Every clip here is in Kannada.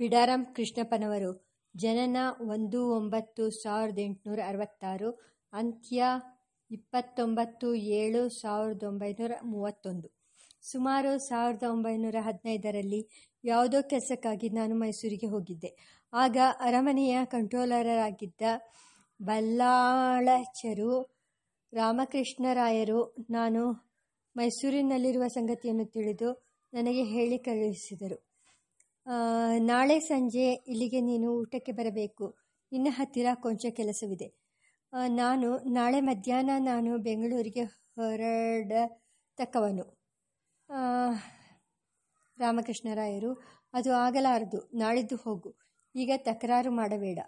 ಬಿಡಾರಂ ಕೃಷ್ಣಪ್ಪನವರು, ಜನನ ಒಂದು ಒಂಬತ್ತು ಸಾವಿರದ ಎಂಟುನೂರ ಅರವತ್ತಾರು, ಅಂತ್ಯ ಇಪ್ಪತ್ತೊಂಬತ್ತು ಏಳು ಸಾವಿರದ ಒಂಬೈನೂರ ಮೂವತ್ತೊಂದು. ಸುಮಾರು ಸಾವಿರದ ಒಂಬೈನೂರ ಹದಿನೈದರಲ್ಲಿ ಯಾವುದೋ ಕೆಲಸಕ್ಕಾಗಿ ನಾನು ಮೈಸೂರಿಗೆ ಹೋಗಿದ್ದೆ. ಆಗ ಅರಮನೆಯ ಕಂಟ್ರೋಲರಾಗಿದ್ದ ಬಲ್ಲಾಳಚರು ರಾಮಕೃಷ್ಣರಾಯರು ನಾನು ಮೈಸೂರಿನಲ್ಲಿರುವ ಸಂಗತಿಯನ್ನು ತಿಳಿದು ನನಗೆ ಹೇಳಿ ಕಳುಹಿಸಿದರು. ನಾಳೆ ಸಂಜೆ ಇಲ್ಲಿಗೆ ನೀನು ಊಟಕ್ಕೆ ಬರಬೇಕು. ನಿನ್ನ ಹತ್ತಿರ ಕೊಂಚ ಕೆಲಸವಿದೆ. ನಾನು ನಾಳೆ ಮಧ್ಯಾಹ್ನ ನಾನು ಬೆಂಗಳೂರಿಗೆ ಹೊರಡತಕ್ಕವನು. ರಾಮಕೃಷ್ಣರಾಯರು, ಅದು ಆಗಲಾರದು. ನಾಳಿದ್ದು ಹೋಗು. ಈಗ ತಕರಾರು ಮಾಡಬೇಡ.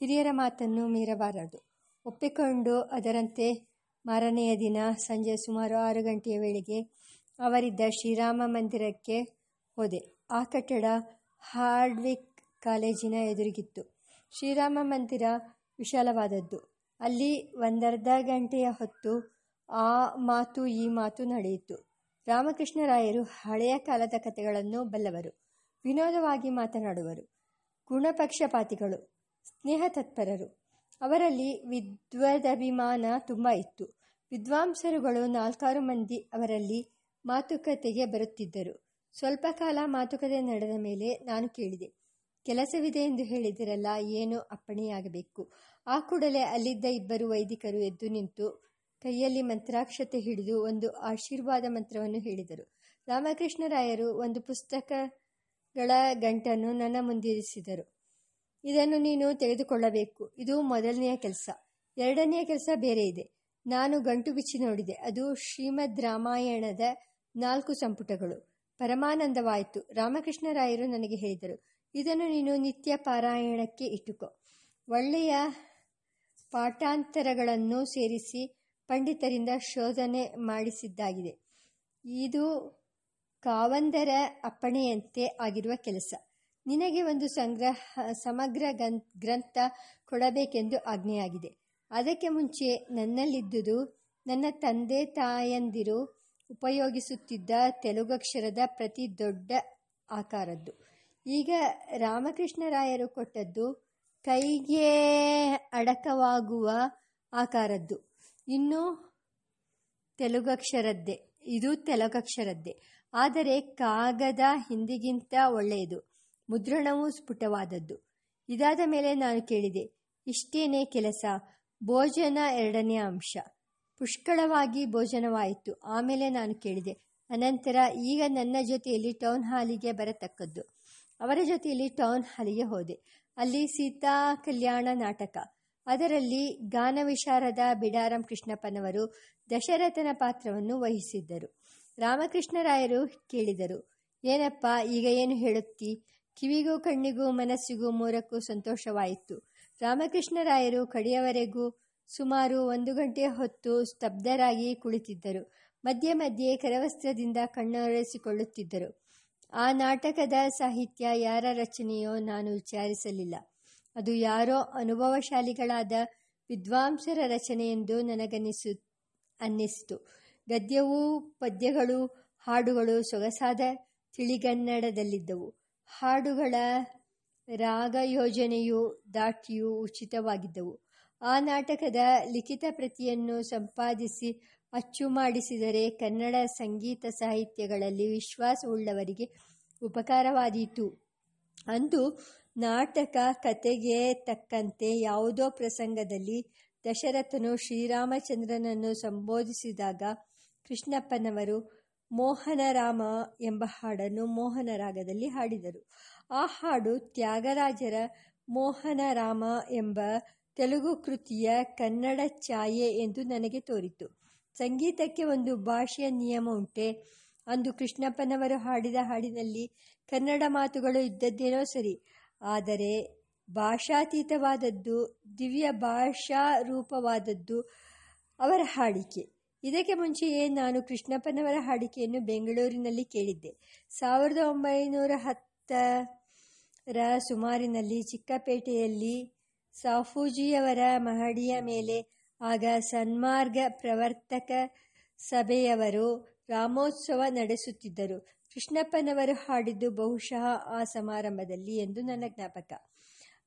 ಹಿರಿಯರ ಮಾತನ್ನು ಮೀರಬಾರದು. ಒಪ್ಪಿಕೊಂಡು ಅದರಂತೆ ಮಾರನೆಯ ದಿನ ಸಂಜೆ ಸುಮಾರು ಆರು ಗಂಟೆಯ ವೇಳೆಗೆ ಅವರಿದ್ದ ಶ್ರೀರಾಮ ಮಂದಿರಕ್ಕೆ ಹೋದೆ. ಆ ಕಟ್ಟಡ ಹಾರ್ಡ್ವಿಕ್ ಕಾಲೇಜಿನ ಎದುರಿಗಿತ್ತು. ಶ್ರೀರಾಮ ಮಂದಿರ ವಿಶಾಲವಾದದ್ದು. ಅಲ್ಲಿ ಒಂದರ್ಧ ಗಂಟೆಯ ಹೊತ್ತು ಆ ಮಾತು ಈ ಮಾತು ನಡೆಯಿತು. ರಾಮಕೃಷ್ಣರಾಯರು ಹಳೆಯ ಕಾಲದ ಕಥೆಗಳನ್ನು ಬಲ್ಲವರು. ವಿನೋದವಾಗಿ ಮಾತನಾಡುವರು. ಗುಣಪಕ್ಷಪಾತಿಗಳು ಸ್ನೇಹ ತತ್ಪರರು ಅವರಲ್ಲಿ ವಿದ್ವದಭಿಮಾನ ತುಂಬ ಇತ್ತು. ವಿದ್ವಾಂಸರುಗಳು ನಾಲ್ಕಾರು ಮಂದಿ ಅವರಲ್ಲಿ ಮಾತುಕತೆಗೆ ಬರುತ್ತಿದ್ದರು. ಸ್ವಲ್ಪ ಕಾಲ ಮಾತುಕತೆ ನಡೆದ ಮೇಲೆ ನಾನು ಕೇಳಿದೆ. ಕೆಲಸವಿದೆ ಎಂದು ಹೇಳಿದಿರಲ್ಲ, ಏನು ಅಪ್ಪಣೆಯಾಗಬೇಕು? ಆ ಕೂಡಲೇ ಅಲ್ಲಿದ್ದ ಇಬ್ಬರು ವೈದಿಕರು ಎದ್ದು ನಿಂತು ಕೈಯಲ್ಲಿ ಮಂತ್ರಾಕ್ಷತೆ ಹಿಡಿದು ಒಂದು ಆಶೀರ್ವಾದ ಮಂತ್ರವನ್ನು ಹೇಳಿದರು. ರಾಮಕೃಷ್ಣರಾಯರು ಒಂದು ಪುಸ್ತಕಗಳ ಗಂಟನ್ನು ನನ್ನ ಮುಂದಿರಿಸಿದರು. ಇದನ್ನು ನೀನು ತೆಗೆದುಕೊಳ್ಳಬೇಕು. ಇದು ಮೊದಲನೆಯ ಕೆಲಸ. ಎರಡನೆಯ ಕೆಲಸ ಬೇರೆ ಇದೆ. ನಾನು ಗಂಟು ಬಿಚ್ಚಿ ನೋಡಿದೆ. ಅದು ಶ್ರೀಮದ್ ರಾಮಾಯಣದ ನಾಲ್ಕು ಸಂಪುಟಗಳು. ಪರಮಾನಂದವಾಯಿತು. ರಾಮಕೃಷ್ಣರಾಯರು ನನಗೆ ಹೇಳಿದರು, ಇದನ್ನು ನೀನು ನಿತ್ಯ ಪಾರಾಯಣಕ್ಕೆ ಇಟ್ಟುಕೋ. ಒಳ್ಳೆಯ ಪಾಠಾಂತರಗಳನ್ನು ಸೇರಿಸಿ ಪಂಡಿತರಿಂದ ಶೋಧನೆ ಮಾಡಿಸಿದ್ದಾಗಿದೆ. ಇದು ಕಾವಂದರ ಅಪ್ಪಣೆಯಂತೆ ಆಗಿರುವ ಕೆಲಸ. ನಿನಗೆ ಒಂದು ಸಂಗ್ರಹ, ಸಮಗ್ರ ಗ್ರಂಥ ಕೊಡಬೇಕೆಂದು ಆಜ್ಞೆಯಾಗಿದೆ. ಅದಕ್ಕೆ ಮುಂಚೆ ನನ್ನಲ್ಲಿದ್ದುದು ನನ್ನ ತಂದೆ ತಾಯಂದಿರು ಉಪಯೋಗಿಸುತ್ತಿದ್ದ ತೆಲುಗಕ್ಷರದ ಪ್ರತಿ ದೊಡ್ಡ ಆಕಾರದ್ದು. ಈಗ ರಾಮಕೃಷ್ಣರಾಯರು ಕೊಟ್ಟದ್ದು ಕೈಗೆ ಅಡಕವಾಗುವ ಆಕಾರದ್ದು. ಇನ್ನು ತೆಲುಗಕ್ಷರದ್ದೇ ಇದು ತೆಲುಗಕ್ಷರದ್ದೇ ಆದರೆ ಕಾಗದ ಹಿಂದಿಗಿಂತ ಒಳ್ಳೆಯದು, ಮುದ್ರಣವೂ ಸ್ಫುಟವಾದದ್ದು. ಇದಾದ ಮೇಲೆ ನಾನು ಕೇಳಿದೆ, ಇಷ್ಟೇನೇ ಕೆಲಸ, ಭೋಜನ ಎರಡನೇ ಅಂಶ. ಪುಷ್ಕಳವಾಗಿ ಭೋಜನವಾಯಿತು. ಆಮೇಲೆ ನಾನು ಕೇಳಿದೆ, ಅನಂತರ ಈಗ ನನ್ನ ಜೊತೆಯಲ್ಲಿ ಟೌನ್ ಹಾಲಿಗೆ ಬರತಕ್ಕದ್ದು. ಅವರ ಜೊತೆಯಲ್ಲಿ ಟೌನ್ ಹಾಲಿಗೆ ಹೋದೆ. ಅಲ್ಲಿ ಸೀತಾ ಕಲ್ಯಾಣ ನಾಟಕ. ಅದರಲ್ಲಿ ಗಾನವಿಶಾರದ ಬಿಡಾರಂ ಕೃಷ್ಣಪ್ಪನವರು ದಶರಥನ ಪಾತ್ರವನ್ನು ವಹಿಸಿದ್ದರು. ರಾಮಕೃಷ್ಣರಾಯರು ಕೇಳಿದರು, ಏನಪ್ಪ, ಈಗ ಏನು ಹೇಳುತ್ತಿ? ಕಿವಿಗೂ ಕಣ್ಣಿಗೂ ಮನಸ್ಸಿಗೂ ಮೂರಕ್ಕೂ ಸಂತೋಷವಾಯಿತು. ರಾಮಕೃಷ್ಣರಾಯರು ಕಡೆಯವರೆಗೂ ಸುಮಾರು ಒಂದು ಗಂಟೆ ಹೊತ್ತು ಸ್ತಬ್ಧರಾಗಿ ಕುಳಿತಿದ್ದರು. ಮಧ್ಯೆ ಮಧ್ಯೆ ಕರವಸ್ತ್ರದಿಂದ ಕಣ್ಣೊರೆಸಿಕೊಳ್ಳುತ್ತಿದ್ದರು. ಆ ನಾಟಕದ ಸಾಹಿತ್ಯ ಯಾರ ರಚನೆಯೋ ನಾನು ವಿಚಾರಿಸಲಿಲ್ಲ. ಅದು ಯಾರೋ ಅನುಭವಶಾಲಿಗಳಾದ ವಿದ್ವಾಂಸರ ರಚನೆ ಎಂದು ನನಗನ್ನಿಸು ಅನ್ನಿಸಿತು. ಗದ್ಯವೂ ಪದ್ಯಗಳು ಹಾಡುಗಳು ಸೊಗಸಾದ ತಿಳಿಗನ್ನಡದಲ್ಲಿದ್ದವು. ಹಾಡುಗಳ ರಾಗ ಯೋಜನೆಯು ದಾಟಿಯೂ ಉಚಿತವಾಗಿದ್ದವು. ಆ ನಾಟಕದ ಲಿಖಿತ ಪ್ರತಿಯನ್ನು ಸಂಪಾದಿಸಿ ಅಚ್ಚು ಮಾಡಿಸಿದರೆ ಕನ್ನಡ ಸಂಗೀತ ಸಾಹಿತ್ಯಗಳಲ್ಲಿ ವಿಶ್ವಾಸವುಳ್ಳವರಿಗೆ ಉಪಕಾರವಾದೀತು. ಅಂದು ನಾಟಕ ಕತೆಗೆ ತಕ್ಕಂತೆ ಯಾವುದೋ ಪ್ರಸಂಗದಲ್ಲಿ ದಶರಥನು ಶ್ರೀರಾಮಚಂದ್ರನನ್ನು ಸಂಬೋಧಿಸಿದಾಗ ಕೃಷ್ಣಪ್ಪನವರು ಮೋಹನರಾಮ ಎಂಬ ಹಾಡನ್ನು ಮೋಹನರಾಗದಲ್ಲಿ ಹಾಡಿದರು. ಆ ಹಾಡು ತ್ಯಾಗರಾಜರ ಮೋಹನರಾಮ ಎಂಬ ತೆಲುಗು ಕೃತಿಯ ಕನ್ನಡ ಛಾಯೆ ಎಂದು ನನಗೆ ತೋರಿತು. ಸಂಗೀತಕ್ಕೆ ಒಂದು ಭಾಷೆಯ ನಿಯಮ ಉಂಟೆ. ಅಂದು ಕೃಷ್ಣಪ್ಪನವರು ಹಾಡಿದ ಹಾಡಿನಲ್ಲಿ ಕನ್ನಡ ಮಾತುಗಳು ಇದ್ದದ್ದೇನೋ ಸರಿ. ಆದರೆ ಭಾಷಾತೀತವಾದದ್ದು, ದಿವ್ಯ ಭಾಷಾ ರೂಪವಾದದ್ದು ಅವರ ಹಾಡಿಕೆ. ಇದಕ್ಕೆ ಮುಂಚೆಯೇ ನಾನು ಕೃಷ್ಣಪ್ಪನವರ ಹಾಡಿಕೆಯನ್ನು ಬೆಂಗಳೂರಿನಲ್ಲಿ ಕೇಳಿದ್ದೆ. ಸಾವಿರದ ಒಂಬೈನೂರ ಹತ್ತರ ಸುಮಾರಿನಲ್ಲಿ ಚಿಕ್ಕಪೇಟೆಯಲ್ಲಿ ಸಾಫೂಜಿಯವರ ಮಹಡಿಯ ಮೇಲೆ ಆಗ ಸನ್ಮಾರ್ಗ ಪ್ರವರ್ತಕ ಸಭೆಯವರು ರಾಮೋತ್ಸವ ನಡೆಸುತ್ತಿದ್ದರು. ಕೃಷ್ಣಪ್ಪನವರು ಹಾಡಿದ್ದು ಬಹುಶಃ ಆ ಸಮಾರಂಭದಲ್ಲಿ ಎಂದು ನನ್ನ ಜ್ಞಾಪಕ.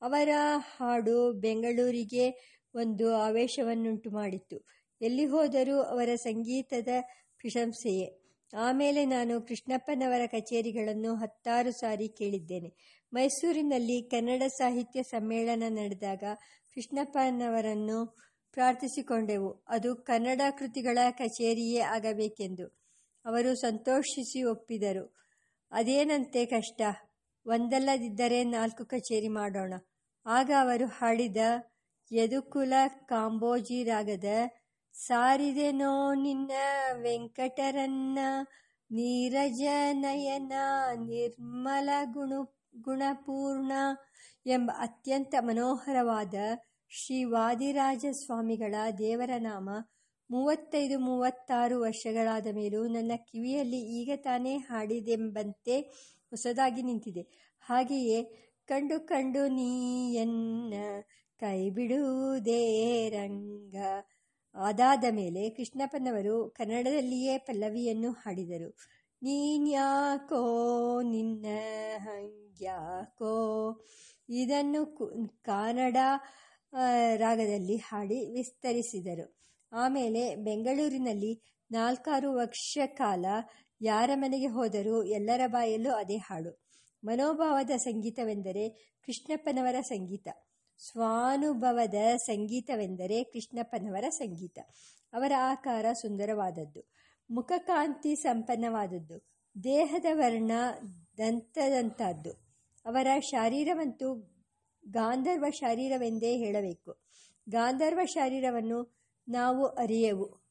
ಅವರ ಹಾಡು ಬೆಂಗಳೂರಿಗೆ ಒಂದು ಆವೇಶವನ್ನುಂಟು ಮಾಡಿತ್ತು ಎಲ್ಲಿ ಹೋದರೂ ಅವರ ಸಂಗೀತದ ಪ್ರಶಂಸೆಯೇ. ಆಮೇಲೆ ನಾನು ಕೃಷ್ಣಪ್ಪನವರ ಕಚೇರಿಗಳನ್ನು ಹತ್ತಾರು ಸಾರಿ ಕೇಳಿದ್ದೇನೆ. ಮೈಸೂರಿನಲ್ಲಿ ಕನ್ನಡ ಸಾಹಿತ್ಯ ಸಮ್ಮೇಳನ ನಡೆದಾಗ ಕೃಷ್ಣಪ್ಪನವರನ್ನು ಪ್ರಾರ್ಥಿಸಿಕೊಂಡೆವು. ಅದು ಕನ್ನಡ ಕೃತಿಗಳ ಕಚೇರಿಯೇ ಆಗಬೇಕೆಂದು. ಅವರು ಸಂತೋಷಿಸಿ ಒಪ್ಪಿದರು. ಅದೇನಂತೆ ಕಷ್ಟ. ಒಂದಲ್ಲದಿದ್ದರೆ ನಾಲ್ಕು ಕಚೇರಿ ಮಾಡೋಣ. ಆಗ ಅವರು ಹಾಡಿದ ಯದುಕುಲ ಕಾಂಬೋಜಿ ರಾಗದ ಸಾರಿದೆನೋ ನಿನ್ನ ವೆಂಕಟರನ್ನ ನೀರಜ ನಯನ ನಿರ್ಮಲ ಗುಣು ಗುಣಪೂರ್ಣ ಎಂಬ ಅತ್ಯಂತ ಮನೋಹರವಾದ ಶ್ರೀ ವಾದಿರಾಜ ಸ್ವಾಮಿಗಳ ದೇವರ ನಾಮ ಮೂವತ್ತೈದು ಮೂವತ್ತಾರು ವರ್ಷಗಳಾದ ಮೇಲೂ ನನ್ನ ಕಿವಿಯಲ್ಲಿ ಈಗ ತಾನೇ ಹಾಡಿದೆಂಬಂತೆ ಹೊಸದಾಗಿ ನಿಂತಿದೆ. ಹಾಗೆಯೇ ಕಂಡು ಕಂಡು ನೀಯನ್ನ ಕೈ ಬಿಡುವುದೇ ರಂಗ ಅದಾದ ಮೇಲೆ ಕೃಷ್ಣಪ್ಪನವರು ಕನ್ನಡದಲ್ಲಿಯೇ ಪಲ್ಲವಿಯನ್ನು ಹಾಡಿದರು. ನೀನ್ಯಾಕೋ ನಿನ್ನ ಹಂಗ್ಯಾಕೋ? ಇದನ್ನು ಕನ್ನಡ ರಾಗದಲ್ಲಿ ಹಾಡಿ ವಿಸ್ತರಿಸಿದರು. ಆಮೇಲೆ ಬೆಂಗಳೂರಿನಲ್ಲಿ ನಾಲ್ಕಾರು ವರ್ಷ ಕಾಲ ಯಾರ ಮನೆಗೆ ಹೋದರೂ ಎಲ್ಲರ ಬಾಯಲ್ಲೂ ಅದೇ ಹಾಡು. ಮನೋಭಾವದ ಸಂಗೀತವೆಂದರೆ ಕೃಷ್ಣಪ್ಪನವರ ಸಂಗೀತ. ಸ್ವಾನುಭವದ ಸಂಗೀತವೆಂದರೆ ಕೃಷ್ಣಪ್ಪನವರ ಸಂಗೀತ. ಅವರ ಆಕಾರ ಸುಂದರವಾದದ್ದು. ಮುಖಕಾಂತಿ ಸಂಪನ್ನವಾದದ್ದು. ದೇಹದ ವರ್ಣ ದಂತದಂತಹದ್ದು. ಅವರ ಶಾರೀರವಂತೂ ಗಾಂಧರ್ವ ಶಾರೀರವೆಂದೇ ಹೇಳಬೇಕು. ಗಾಂಧರ್ವ ಶಾರೀರವನ್ನು ನಾವು ಅರಿಯೆವು.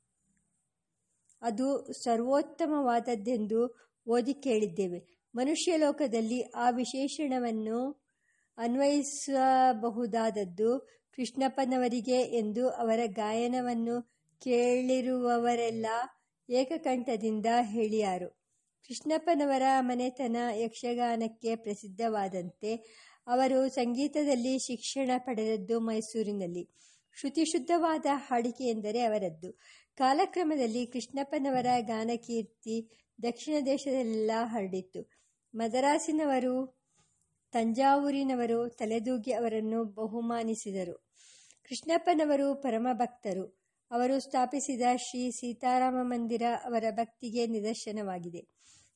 ಅದು ಸರ್ವೋತ್ತಮವಾದದ್ದೆಂದು ಓದಿ ಕೇಳಿದ್ದೇವೆ. ಮನುಷ್ಯ ಲೋಕದಲ್ಲಿ ಆ ವಿಶೇಷಣವನ್ನು ಅನ್ವಯಿಸಬಹುದಾದದ್ದು ಕೃಷ್ಣಪ್ಪನವರಿಗೆ ಎಂದು ಅವರ ಗಾಯನವನ್ನು ಕೇಳಿರುವವರೆಲ್ಲ ಏಕಕಂಠದಿಂದ ಹೇಳಿಯಾರು. ಕೃಷ್ಣಪ್ಪನವರ ಮನೆತನ ಯಕ್ಷಗಾನಕ್ಕೆ ಪ್ರಸಿದ್ಧವಾದಂತೆ ಅವರು ಸಂಗೀತದಲ್ಲಿ ಶಿಕ್ಷಣ ಪಡೆದದ್ದು ಮೈಸೂರಿನಲ್ಲಿ. ಶ್ರುತಿಶುದ್ಧವಾದ ಹಾಡಿಕೆ ಎಂದರೆ ಅವರದ್ದು. ಕಾಲಕ್ರಮದಲ್ಲಿ ಕೃಷ್ಣಪ್ಪನವರ ಗಾನಕೀರ್ತಿ ದಕ್ಷಿಣ ದೇಶದಲ್ಲೆಲ್ಲ ಹರಡಿತ್ತು. ಮದರಾಸಿನವರು ತಂಜಾವೂರಿನವರು ತಲೆದೂಗಿ ಅವರನ್ನು ಬಹುಮಾನಿಸಿದರು. ಕೃಷ್ಣಪ್ಪನವರು ಪರಮ ಭಕ್ತರು ಅವರು ಸ್ಥಾಪಿಸಿದ ಶ್ರೀ ಸೀತಾರಾಮ ಮಂದಿರ ಅವರ ಭಕ್ತಿಗೆ ನಿದರ್ಶನವಾಗಿದೆ.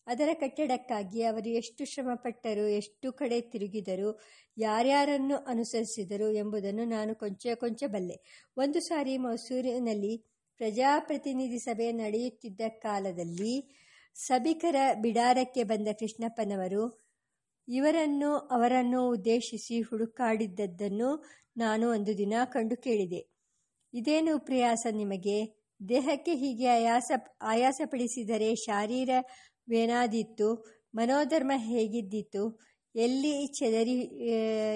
ಅದರ ಕಟ್ಟಡಕ್ಕಾಗಿ ಅವರು ಎಷ್ಟು ಶ್ರಮಪಟ್ಟರು, ಎಷ್ಟು ಕಡೆ ತಿರುಗಿದರು, ಯಾರ್ಯಾರನ್ನು ಅನುಸರಿಸಿದರು ಎಂಬುದನ್ನು ನಾನು ಕೊಂಚ ಕೊಂಚ ಬಲ್ಲೆ. ಒಂದು ಸಾರಿ ಮೈಸೂರಿನಲ್ಲಿ ಪ್ರಜಾಪ್ರತಿನಿಧಿ ಸಭೆ ನಡೆಯುತ್ತಿದ್ದ ಕಾಲದಲ್ಲಿ ಸಭಿಕರ ಬಿಡಾರಕ್ಕೆ ಬಂದ ಕೃಷ್ಣಪ್ಪನವರು ಇವರನ್ನು, ಅವರನ್ನು ಉದ್ದೇಶಿಸಿ ಹುಡುಕಾಡಿದ್ದನ್ನು ನಾನು ಒಂದು ದಿನ ಕಂಡು ಕೇಳಿದೆ. ಇದೇನು ಪ್ರಯಾಸ ನಿಮಗೆ? ದೇಹಕ್ಕೆ ಹೀಗೆ ಆಯಾಸ, ಆಯಾಸಪಡಿಸಿದರೆ ಶಾರೀರವೇನಾದೀತು? ಮನೋಧರ್ಮ ಹೇಗಿದ್ದಿತ್ತು ಎಲ್ಲಿ ಚೆದರಿ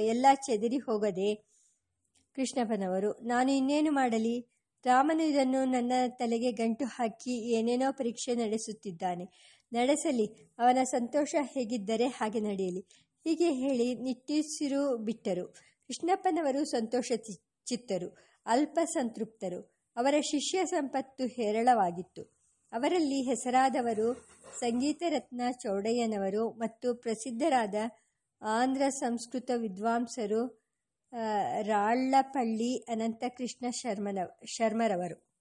ಎಲ್ಲ ಚೆದರಿ ಹೋಗದೆ? ಕೃಷ್ಣಪ್ಪನವರು, ನಾನು ಇನ್ನೇನು ಮಾಡಲಿ? ರಾಮನು ಇದನ್ನು ನನ್ನ ತಲೆಗೆ ಗಂಟು ಹಾಕಿ ಏನೇನೋ ಪರೀಕ್ಷೆ ನಡೆಸುತ್ತಿದ್ದಾನೆ. ನಡೆಸಲಿ, ಅವನ ಸಂತೋಷ ಹೇಗಿದ್ದರೆ ಹಾಗೆ ನಡೆಯಲಿ. ಹೀಗೆ ಹೇಳಿ ನಿಟ್ಟುಸಿರು ಬಿಟ್ಟರು. ಕೃಷ್ಣಪ್ಪನವರು ಸಂತೋಷ ಚಿತ್ತರು, ಅಲ್ಪ ಸಂತೃಪ್ತರು. ಅವರ ಶಿಷ್ಯ ಸಂಪತ್ತು ಹೇರಳವಾಗಿತ್ತು. ಅವರಲ್ಲಿ ಹೆಸರಾದವರು ಸಂಗೀತ ರತ್ನ ಚೌಡಯ್ಯನವರು ಮತ್ತು ಪ್ರಸಿದ್ಧರಾದ ಆಂಧ್ರ ಸಂಸ್ಕೃತ ವಿದ್ವಾಂಸರು ರಾಳ್ಳಪಳ್ಳಿ ಅನಂತಕೃಷ್ಣ ಶರ್ಮನ ಶರ್ಮರವರು.